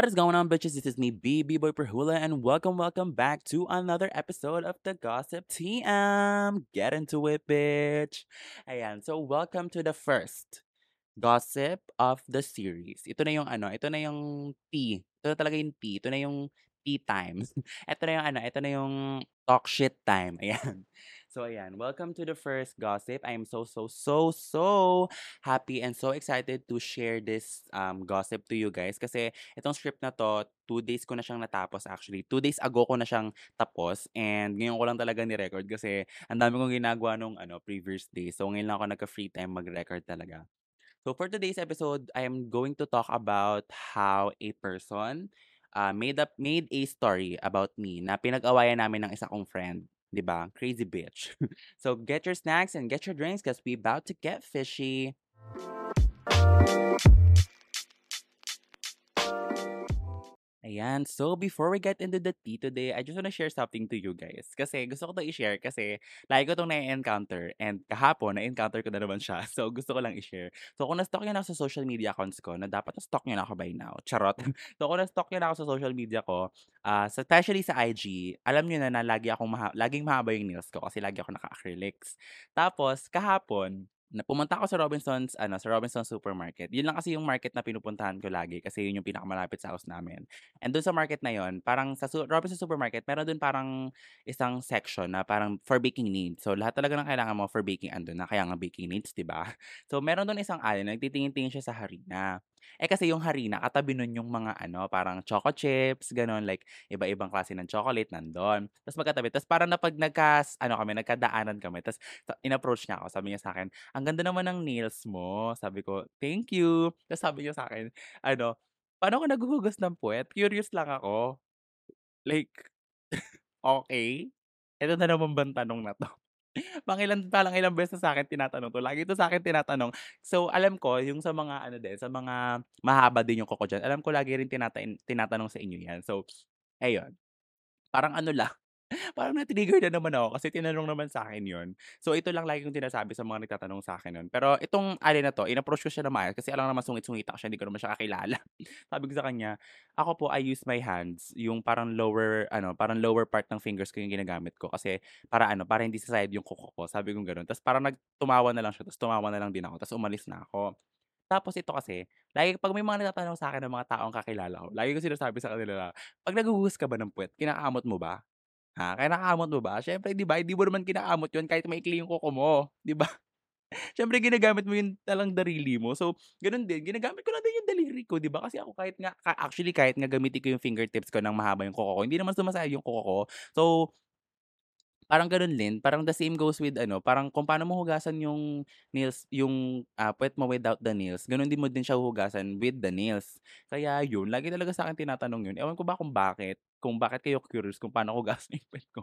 What is going on, bitches? This is me, BB Boy Perhula, and welcome, welcome back to another episode of the Gossip TM. Get into it, bitch. Ayan, so welcome to the first gossip of the series. Ito na yung ano, ito na yung P. Ito na talaga yung P. Ito na yung P time. ito na yung ano, ito na yung talk shit time. Ayan. So ayan, welcome to the first gossip. I am so so so so happy and so excited to share this um gossip to you guys kasi itong script na to, two days ko na siyang natapos actually. Two days ago ko na siyang tapos and ngayon ko lang talaga ni-record kasi ang dami kong ginagawa nung ano previous day. So ngayon lang ako nagka-free time mag-record talaga. So for today's episode, I am going to talk about how a person uh, made up made a story about me na pinag-awayan namin ng isa kong friend. 'Di? Crazy bitch. so get your snacks and get your drinks because we about to get fishy. Ayan. So, before we get into the tea today, I just wanna share something to you guys. Kasi gusto ko 'to i-share kasi lagi ko 'tong na-e-encounter and kahapon na-encounter ko na naman siya. So, gusto ko lang i-share. So, kung na-stalk na ako sa social media accounts ko na dapat na-stalk na ako by now, charot. So, kung na-stalk na ako sa social media ko, sa especially sa IG, alam niyo na na lagi akong maha laging mahaba yung nails ko kasi lagi ako naka-acrylics. Tapos kahapon na pumunta ako sa Robinsons ano, sa Robinsons Supermarket. Yun lang kasi yung market na pinupuntahan ko lagi kasi yun yung pinakamalapit sa house namin. And dun sa market na yun, parang sa su Robinsons Supermarket meron dun parang isang section na parang for baking needs. So, lahat talaga ng kailangan mo for baking andun na, kaya nga baking needs, 'di ba? So, meron dun isang aisle na nagtitingin-tingin siya sa harina. Eh, kasi yung harina katabi nun yung mga ano, parang choco chips, gano'n, like iba-ibang klase ng chocolate nandun. Tapos magkatabi, tapos parang napag nagkas ano kami, nagkadaanan kami, tapos in-approach niya ako, sabi niya sa'kin, "Ang ganda naman ng nails mo." Sabi ko, "Thank you." Tapos sabi niya sa'kin ano, "Paano ka naghuhugas ng puwet? Curious lang ako." Like, okey. Eto na naman bang tanong na 'to? Pangilan palang ilang beses na sa'kin tinatanong 'to, lagi 'to sa'kin tinatanong. So, alam ko yung sa mga ano din, sa mga mahahaba din yung kuko diyan, alam ko lagi rin tinatain tinatanong sa inyo 'yan. So, ayun, parang ano lang, parang na-trigger na naman ako kasi tinanong naman sa'kin yun. So, ito lang lagi kong sinasabi sa mga nagtatanong sa'kin nun. Pero itong alin na 'to, in-approach ko siya ng maayos kasi alam naman sungit-sungit ako siya, hindi ko naman siya kakilala. Sabi ko sa kanya, "Ako po, I use my hands." Yung parang lower ano, parang lower part ng fingers ko yung ginagamit ko kasi para ano, para hindi sasayad yung kuko ko, sabi kong gano'n. Tapos parang nag tumawa na lang siya, tapos tumawa na lang din ako, tapos umalis na ako. Tapos ito kasi, lagi 'pag may mga nagtatanong sa'kin ng mga taong kakilala ko, lagi ko sinasabi sa kanila na, "'Pag naghuhugas ka ba ng puwet, kinakamot mo ba? Ha, kinakamot mo ba? Siyempre 'di ba, hindi mo naman kinakamot yun kahit maikli yung kuko mo, 'di ba? Siyempre ginagamit mo yung talang daliri mo. So, gano'n din, ginagamit ko lang din yung daliri ko, 'di ba? Kasi ako kahit nga actually kahit nga gamitin ko yung fingertips ko ng mahaba yung kuko ko, hindi naman sumasayad yung kuko ko. So, parang gano'n din, parang the same goes with ano, parang kung paano mo hugasan yung nails yung, ah, puwet mo without the nails, gano'n din mo din siya huhugasan with the nails. Kaya yun, lagi talaga sa'kin tinatanong yun. Ewan ko ba kung bakit, kung bakit kayo curious kung paano hugasan yung puwet ko.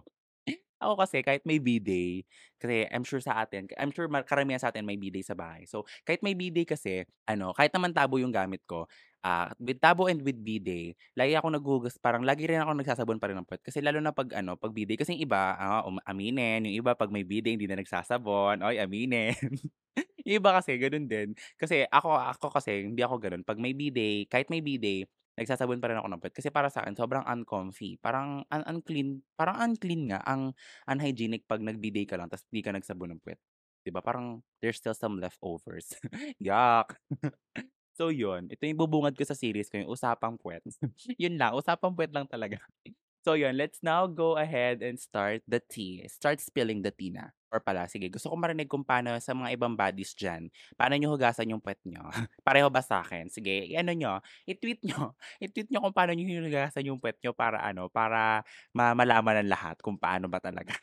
Ako kasi kahit may bidet, kasi I'm sure sa atin I'm sure karamihan sa atin may bidet sa bahay. So, kahit may bidet kasi ano, kahit naman tabo yung gamit ko, ah, with tabo and with bidet, lagi akong naghuhugas parang lagi rin akong nagsasabon pa rin ng puwet. Kasi lalo na 'pag ano, 'pag bidet kasi yung iba, ah, um, aminin, yung iba 'pag may bidet hindi na nagsasabon, oy aminin. Yung iba kasi gano'n din. Kasi ako ako kasi hindi ako gano'n, 'pag may bidet, kahit may bidet, nagsasabon pa rin ako ng puwet. Kasi para sa'kin sobrang uncomfy, parang un unclean parang unclean nga, ang unhygienic 'pag nag-bidet ka lang ta's 'di ka nagsabon ng puwet. 'Di ba parang there's still some leftovers. Yuck! So yun, ito yung ibubungad ko sa series ko, yung usapang puwet. Yun lang, usapang puwet lang talaga. So yun, let's now go ahead and start the tea. Start spilling the tea na. Or pala, sige, gusto ko marinig kung paano sa mga ibang bodies diyan, paano niyo hugasan yung puwet niyo. Pareho ba sa'kin? Sige, i-ano niyo, i-tweet niyo, i-tweet niyo kung paano niyo hinuhugasan yung puwet niyo para ano, para ma malaman ng lahat kung paano ba talaga.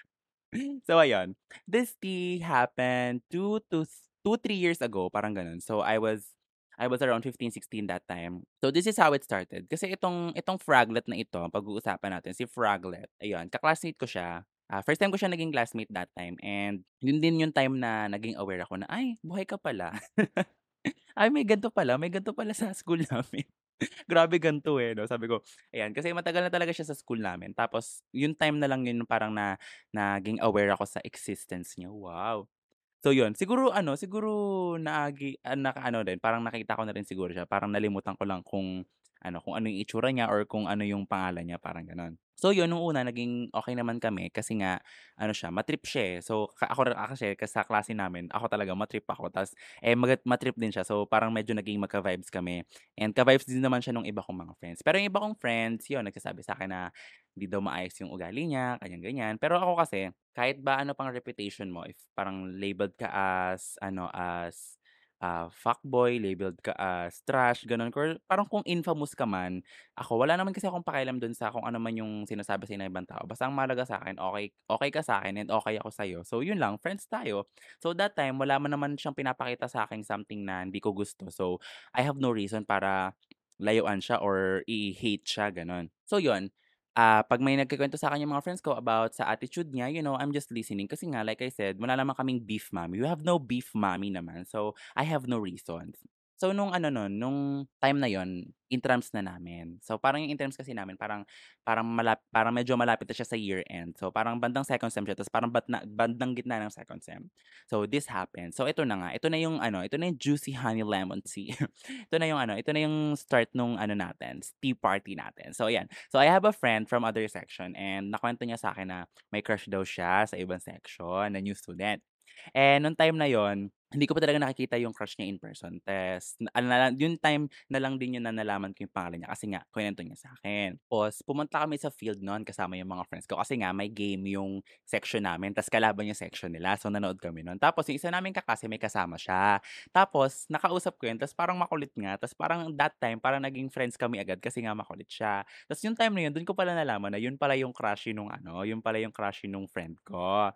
So ayun, this tea happened 2 to 2, 3 years ago, parang gano'n. So I was I was around 15, 16 that time. So this is how it started. Kasi itong itong Fraglet na ito, pag-uusapan natin, si Fraglet, ayun, ka-classmate ko siya. Ah, first time ko siya naging classmate that time and yun din yung time na naging aware ako na, "Ay, buhay ka pala." Ay, may ganito pala, may ganito pala sa school namin. Grabe ganito, eh, 'no? Sabi ko, ayan, kasi matagal na talaga siya sa school namin. Tapos yung time na lang yun parang na naging aware ako sa existence niya, wow. So yun, siguro ano, siguro naagi ah, naka-ano din, parang nakita ko na rin siguro siya, parang nalimutan ko lang kung ano, kung ano yung itsura niya or kung ano yung pangalan niya, parang gano'n. So yun, nung una naging okey naman kami kasi nga ano siya, ma-trip siya, eh. So ako rin kasi sa klase namin, ako talaga ma-trip ako ta's, eh, maga ma-trip din siya. So parang medyo naging magka-vibes kami and ka-vibes din naman siya nung iba kong mga friends. Pero yung iba kong friends, yun nagsasabi sa'kin na hindi daw maayos yung ugali niya, ganyan-ganyan. Pero ako kasi, kahit ba ano pang reputation mo, if parang labeled ka as ano, as, ah, fuckboy, labeled ka as trash, gano'n, or parang kung infamous ka man, ako wala naman kasi akong pakialam do'n sa kung ano man yung sinasabi ng ibang tao. Basta ang mahalaga sa'kin okey okey ka sa'kin and okey ako sa'yo. So yun lang, friends tayo. So that time, wala man naman siyang pinapakita sa'king something na hindi ko gusto. So I have no reason para layuan siya or i-hate siya, gano'n. So yun, ah, 'pag may nagkukuwento sa'kin yung mga friends ko about sa attitude niya, you know, I'm just listening kasi nga like I said, wala naman kaming beef mommy. We have no beef mommy naman, so I have no reasons. So nung ano nun, nung time na yun, intrams na namin. So parang yung intrams kasi namin parang parang malap parang medyo malapit na siya sa year-end. So parang bandang second sem siya tapos parang bat na bandang gitna ng second sem. So this happened. So ito na nga, ito na yung ano, ito na yung juicy honey lemon tea. Ito na yung ano, ito na yung start nung ano natin, tea party natin. So ayan, so I have a friend from other section and nakuwento niya sa'kin na may crush daw siya sa ibang section na new student. Eh, nung time na yun, hindi ko pa talaga nakikita yung crush niya in person ta's ano lang yung time na lang din yun na nalaman ko yung pangalan niya kasi nga kinuwento niya sa'kin. Tapos pumunta kami sa field nun kasama yung mga friends ko kasi nga may game yung section namin ta's kalaban yung section nila, so nanood kami nun. Tapos yung isa naming kaklase may kasama siya. Tapos nakausap ko yun ta's parang makulit nga ta's parang that time parang naging friends kami agad kasi nga makulit siya. Ta's yung time na yun, dun ko pala nalaman na yun pala yung crushie nung ano, yun pala yung crushie nung friend ko.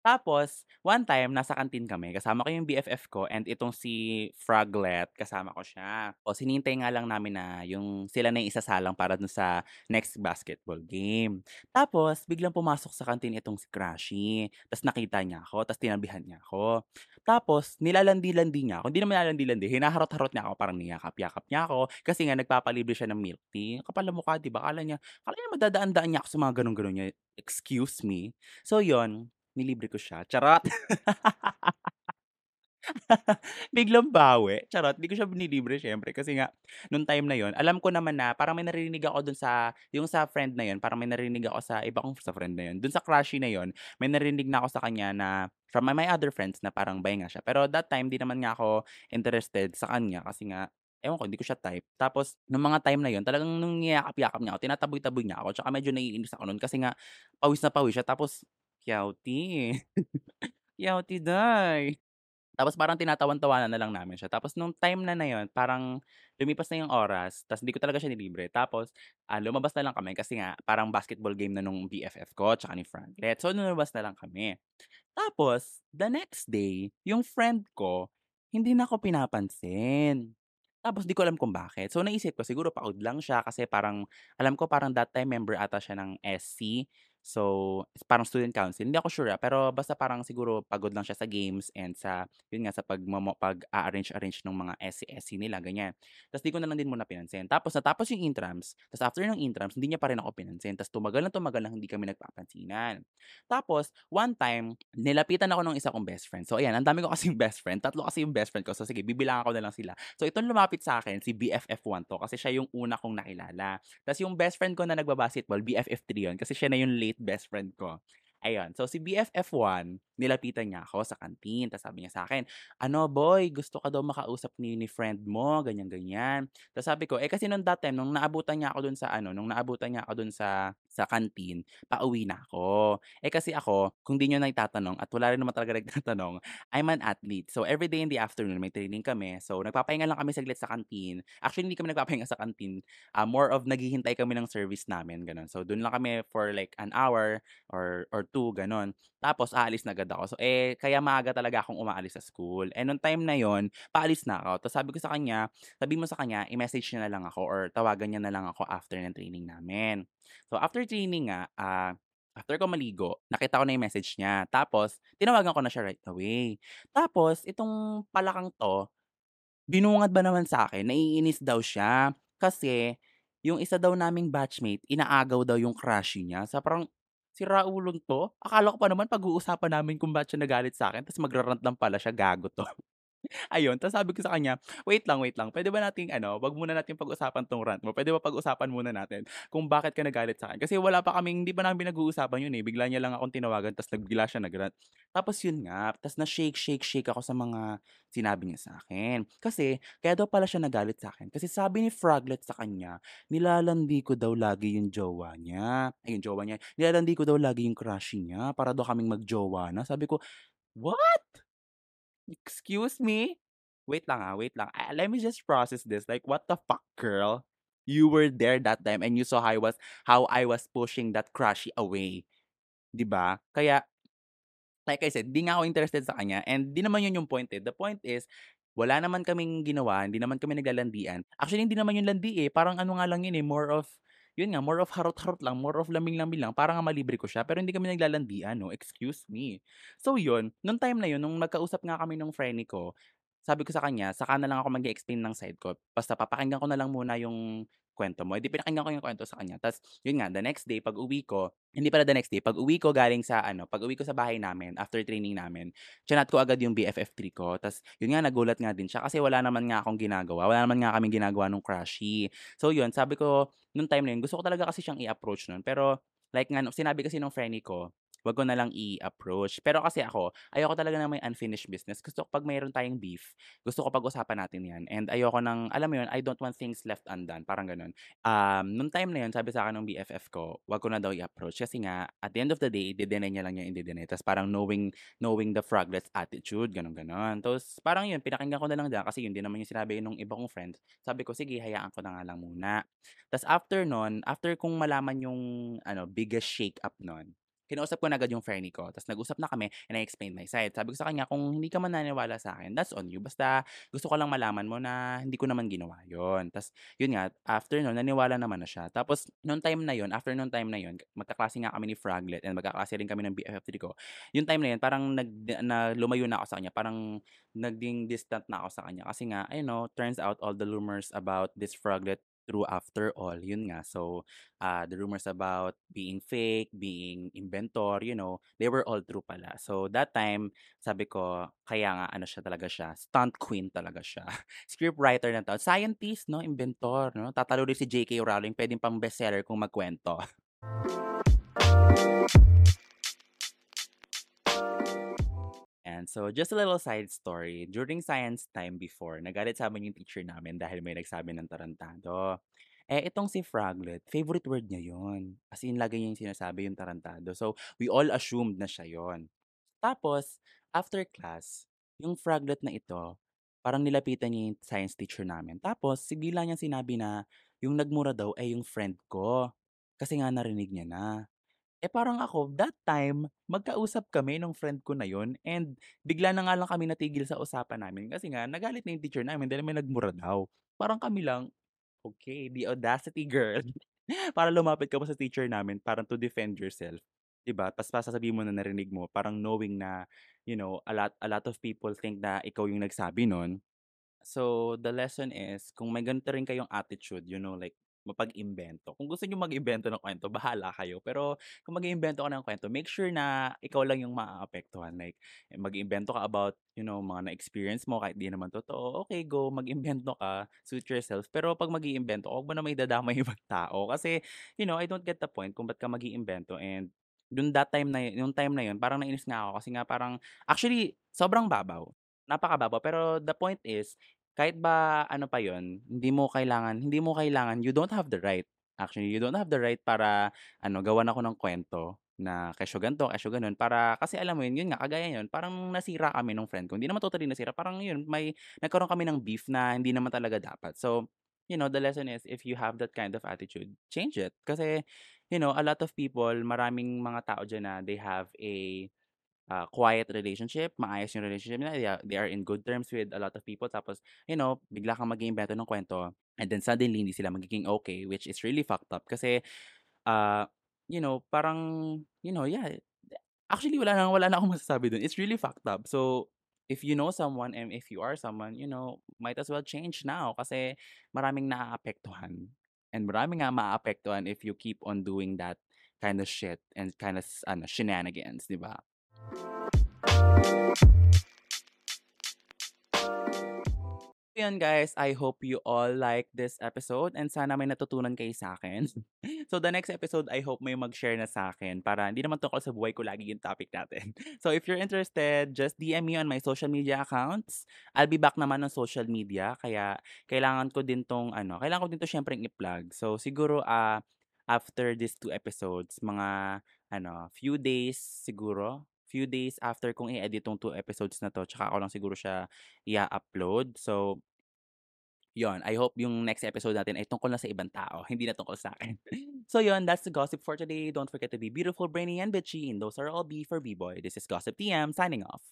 Tapos, one time nasa kantin kami kasama ko yung BFF ko and itong si Froglet kasama ko siya. Tapos hinihintay nga lang namin na yung sila na yung isasalang para dun sa next basketball game. Tapos biglang pumasok sa kantin itong si Crushy, ta's nakita niya ako, ta's tinabihan niya ako. Tapos nilalandi-landi niya ako, hindi naman nilalandi-landi, hinaharot-harot niya ako, parang niyakap-yakap niya ako kasi nga nagpapalibre siya ng milk tea. Kapal ng mukha, 'di ba? Akala niya akala niya madadaan-daan niya ako sa mga gano'n-gano'n niya. Excuse me? So yun, nilibre ko siya, charot. Biglang bawi, charot. Di ko siya binilibre siyempre kasi nga nung time na yun, alam ko naman na parang may naririnig ako dun sa yung sa friend na yun, parang may narinig ako sa iba kong sa friend na yun. Dun sa crushie na yun, may narinig na ako sa kanya na from my my other friends na parang bi nga siya. Pero that time, di naman nga ako interested sa kanya kasi nga ewan ko, hindi ko siya type. Tapos nung mga time na yun, talagang nung niyayakap-yakap niya ako, tinataboy-taboy niya ako, tsaka medyo naiinis ako nun kasi nga pawis na pawis siya tapos Yaoti. Yaoti day. Tapos parang tinatawan-tawanan na lang namin siya. Tapos nung time na na yun, parang lumipas na yung oras, ta's hindi ko talaga siya nilibre. Tapos, ah, lumabas na lang kami kasi nga parang basketball game na nung BFF ko tsaka ni Franklet. So lumabas na lang kami. Tapos, the next day, yung friend ko, hindi na ako pinapansin. Tapos di ko alam kung bakit. So naisip ko siguro pagod lang siya kasi parang alam ko parang that time member ata siya ng SC. So, parang student council. Hindi ako sure, ah, pero basta parang siguro pagod lang siya sa games and sa yun nga sa pagmomo pag-a-arrange-arrange ng mga SC-SC nila, ganyan. Tapos di ko na lang din muna pinansin. Tapos natapos yung intrams, tapos after ng intrams, hindi niya pa rin ako pinansin. Tapos tumagal na tumagal na hindi kami nagpapansinan. Tapos one time, nilapitan ako ng isa kong best friend. So ayan, ang dami ko kasing best friend. Tatlo kasi yung best friend ko. So sige, bibilangan ko na lang sila. So itong lumapit sa akin, si BFF1 'to kasi siya yung una kong nakilala. Tapos yung best friend ko na nagba-basketball, BFF3 yun kasi siya na yung late best friend ko. Ayun, so si BFF1, nilapitan niya ako sa kantin. Tapos sabi niya sa akin, "Ano boy, gusto ka daw makausap ni ni friend mo, ganyan-ganyan." Tapos sabi ko, eh kasi nung that time, nung naabutan niya ako dun sa ano, nung naabutan niya ako dun sa sa kantin, pauwi na ako. Eh kasi ako, kung di niyo na itatanong at wala rin naman talaga nagtatanong, I'm an athlete. So everyday in the afternoon, may training kami. So nagpapahinga lang kami saglit sa kantin. Actually, hindi kami nagpapahinga sa kantin. Ah, more of naghihintay kami ng service namin, gano'n. So dun lang kami for like an hour or or 2, gano'n. Tapos aalis na agad ako. So, eh, kaya maaga talaga akong umaalis sa school. And nung time na yon, paalis na ako. Tapos sabi ko sa kanya, sabi mo sa kanya, i-message niya na lang ako or tawagan niya na lang ako after ng training namin. So, after training nga, ah, after ko maligo, nakita ko na yung message niya. Tapos, tinawagan ko na siya right away. Tapos, itong palakang 'to, binungad ba naman sa akin, naiinis daw siya kasi yung isa daw naming batchmate, inaagaw daw yung crushie niya. Sa parang, sira ulong 'to. Akala ko pa naman pag-uusapan namin kung ba't siya nagalit sa'kin ta's magra-rant lang pala siya, gago 'to. Ayun, tapos sabi ko sa kanya, "Wait lang, wait lang, puwede ba nating ano, 'wag muna nating pag-usapan 'tong rant mo, puwede ba pag-usapan muna natin kung bakit ka nagalit sa'kin?" Kasi wala pa kaming hindi pa namin pinag-uusapan yun, eh, bigla niya lang akong tinawagan ta's nag bigla siya nag-rant. Tapos yun nga, ta's na-shake, shake, shake ako sa mga sinabi niya sa'kin. Kasi kaya daw pala siya nagalit sa'kin kasi sabi ni Froglet sa kanya, nilalandi ko daw lagi yung jowa niya ay yung jowa niya, nilalandi ko daw lagi yung crushie niya para daw kaming mag-jowa na. Sabi ko, "What?" Excuse me? Wait lang, ah, wait lang. Ah, let me just process this. Like, what the fuck, girl? You were there that time and you saw how I was how I was pushing that crushie away, ba? Kaya like I said, 'di nga ako interested sa kanya and 'di naman 'yun yung point, eh. The point is, wala naman kaming ginawa, hindi naman kami naglalandian. Actually, hindi naman 'yun landi, eh, parang ano nga lang 'yun, eh, more of 'yun nga, more of harot-harot lang, more of laming-lamig lang para nga malibre ko siya, pero hindi kami naglalandian, no, excuse me. So 'yun, nung time na 'yun, nung nagkausap nga kami nung friend ko, sabi ko sa kanya, "Saka na lang ako mag-e-explain ng side ko, basta papakinggan ko na lang muna yung kuwento mo." Eh, di pinakinggan ko yung kuwento sa kanya ta's yun nga, the next day pag-uwi ko hindi pala the next day, pag-uwi ko galing sa ano, pag-uwi ko sa bahay namin after training namin, chinat ko agad yung BFF3 ko ta's yun nga, nagulat nga din siya kasi wala naman nga akong ginagawa, wala naman nga kaming ginagawa nung crushie. So yun, sabi ko nung time na yun, gusto ko talaga kasi siyang i-approach nun pero like nga sinabi kasi nung friend ko, 'wag ko na lang i-approach. Pero kasi ako, ayoko talaga ng may unfinished business. Gusto ko 'pag mayroon tayong beef, gusto ko pag-usapan natin 'yan and ayoko ng alam mo 'yun, I don't want things left undone, parang gano'n. Um, nung time na 'yun sabi sa'kin nung BFF ko, 'wag ko na daw i-approach kasi nga at the end of the day ide-deny niya lang yung ide-deny ta's parang knowing knowing the Froglet's attitude, gano'n, gano'n. Tapos parang 'yun, pinakinggan ko na lang din kasi 'yun din naman yung sinabi nung iba kong friends. Sabi ko, "Sige, hayaan ko na nga lang muna." Ta's after nun, after kong malaman yung ano, biggest shake up nun, kinausap ko na agad yung friend ko ta's nag-usap na kami and I explained my side. Sabi ko sa kanya, "Kung hindi ka man naniniwala sa'kin, that's on you. Basta gusto ko lang malaman mo na hindi ko naman ginawa yun." Ta's yun nga, after nun naniwala naman na siya. Tapos nung time na yun, after nung time na yun, magkaklase nga kami ni Froglet and magkaklase rin kami ng BFF3 ko. Yung time na yun parang nag na lumayo na ako sa kanya, parang naging distant na ako sa kanya kasi nga, you know, turns out all the rumors about this Froglet true after all, yun nga. So, ah, the rumors about being fake, being inventor, you know, they were all true pala. So, that time, sabi ko, kaya nga ano siya talaga siya, stunt queen talaga siya. Scriptwriter na tawag. Scientist, no? Inventor, no? Tatalo rin si J.K. Rowling, pwedeng pang bestseller kung magkwento. And so, just a little side story. During science time before, nagalit sa amin yung teacher namin dahil may nagsabi ng tarantado. Eh, itong si Froglet, favorite word niya yon. As in, lagi niya yung sinasabi yung tarantado. So, we all assumed na siya yon. Tapos, after class, yung Froglet na ito, parang nilapitan niya yung science teacher namin. Tapos, bigla niyang sinabi na yung nagmura daw ay yung friend ko. Kasi nga narinig niya na. Eh, parang ako, that time, magkausap kami nung friend ko na yun and bigla na nga lang kami natigil sa usapan namin kasi nga nagalit na yung teacher namin dahil may nagmura daw. Parang kami lang, okay, the audacity girl. Para lumapit ka pa sa teacher namin parang to defend yourself, 'di ba? Pa sasabihin mo na narinig mo parang knowing na, you know, a lot a lot of people think na ikaw yung nagsabi nun. So, the lesson is kung may ganito rin kayong attitude, you know, like mapag-imbento. Kung gusto niyo mag-imbento ng kwento, bahala kayo. Pero kung mag-iimbento ka ng kwento, make sure na ikaw lang yung maaapektuhan. Like, eh, mag-iimbento ka about, you know, mga na-experience mo kahit di naman totoo. Okay, go, mag-imbento ka, suit yourself. Pero pag mag-iimbento, huwag mo na may dadamay ibang tao. Kasi, you know, I don't get the point kung ba't ka mag-iimbento and dun that time na yun, yung time na yun, parang nainis nga ako kasi nga parang, actually, sobrang babaw. Napakababaw. Pero the point is, kahit ba ano pa yun, hindi mo kailangan hindi mo kailangan you don't have the right. Actually, you don't have the right para ano, gawan ako ng kwento na kesyo ganito, kesyo gano'n para kasi alam mo yun, yun nga kagaya yun, parang nasira kami nung friend ko. Hindi naman totally nasira, parang yun may nagkaroon kami ng beef na hindi naman talaga dapat. So, you know, the lesson is if you have that kind of attitude, change it. Kasi, you know, a lot of people, maraming mga tao diyan na they have a ah, quiet relationship, maayos yung relationship nila, they are in good terms with a lot of people tapos, you know, bigla kang mag-iimbento ng kwento and then suddenly hindi sila magiging okay which is really fucked up kasi, ah, you know, parang, you know, yeah, actually wala na wala na akong masasabi dun, it's really fucked up. So, if you know someone and if you are someone, you know, might as well change now kasi maraming naaapektuhan and maraming nga maaapektuhan if you keep on doing that kind of shit and kind of ano, shenanigans, 'di ba? Yun guys, I hope you all like this episode and sana may natutunan kayo sa akin. So the next episode, I hope may mag-share na sa akin para hindi naman tungkol sa buhay ko lagi yung topic natin. So if you're interested, just DM me on my social media accounts. I'll be back naman on social media kaya kailangan ko din tong ano, kailangan ko din to syempre i-plug. So siguro ah after these two episodes, mga ano, few days siguro, few days after kong i-edit tong two episodes na 'to, tsaka ko lang siguro siya i-a-upload. So Yon, I hope yung next episode natin ay tungkol na sa ibang tao, hindi na tungkol sa akin. So yon, that's the gossip for today. Don't forget to be beautiful, brainy, and bitchy. And those are all B for B-Boy. This is Gossip TM signing off.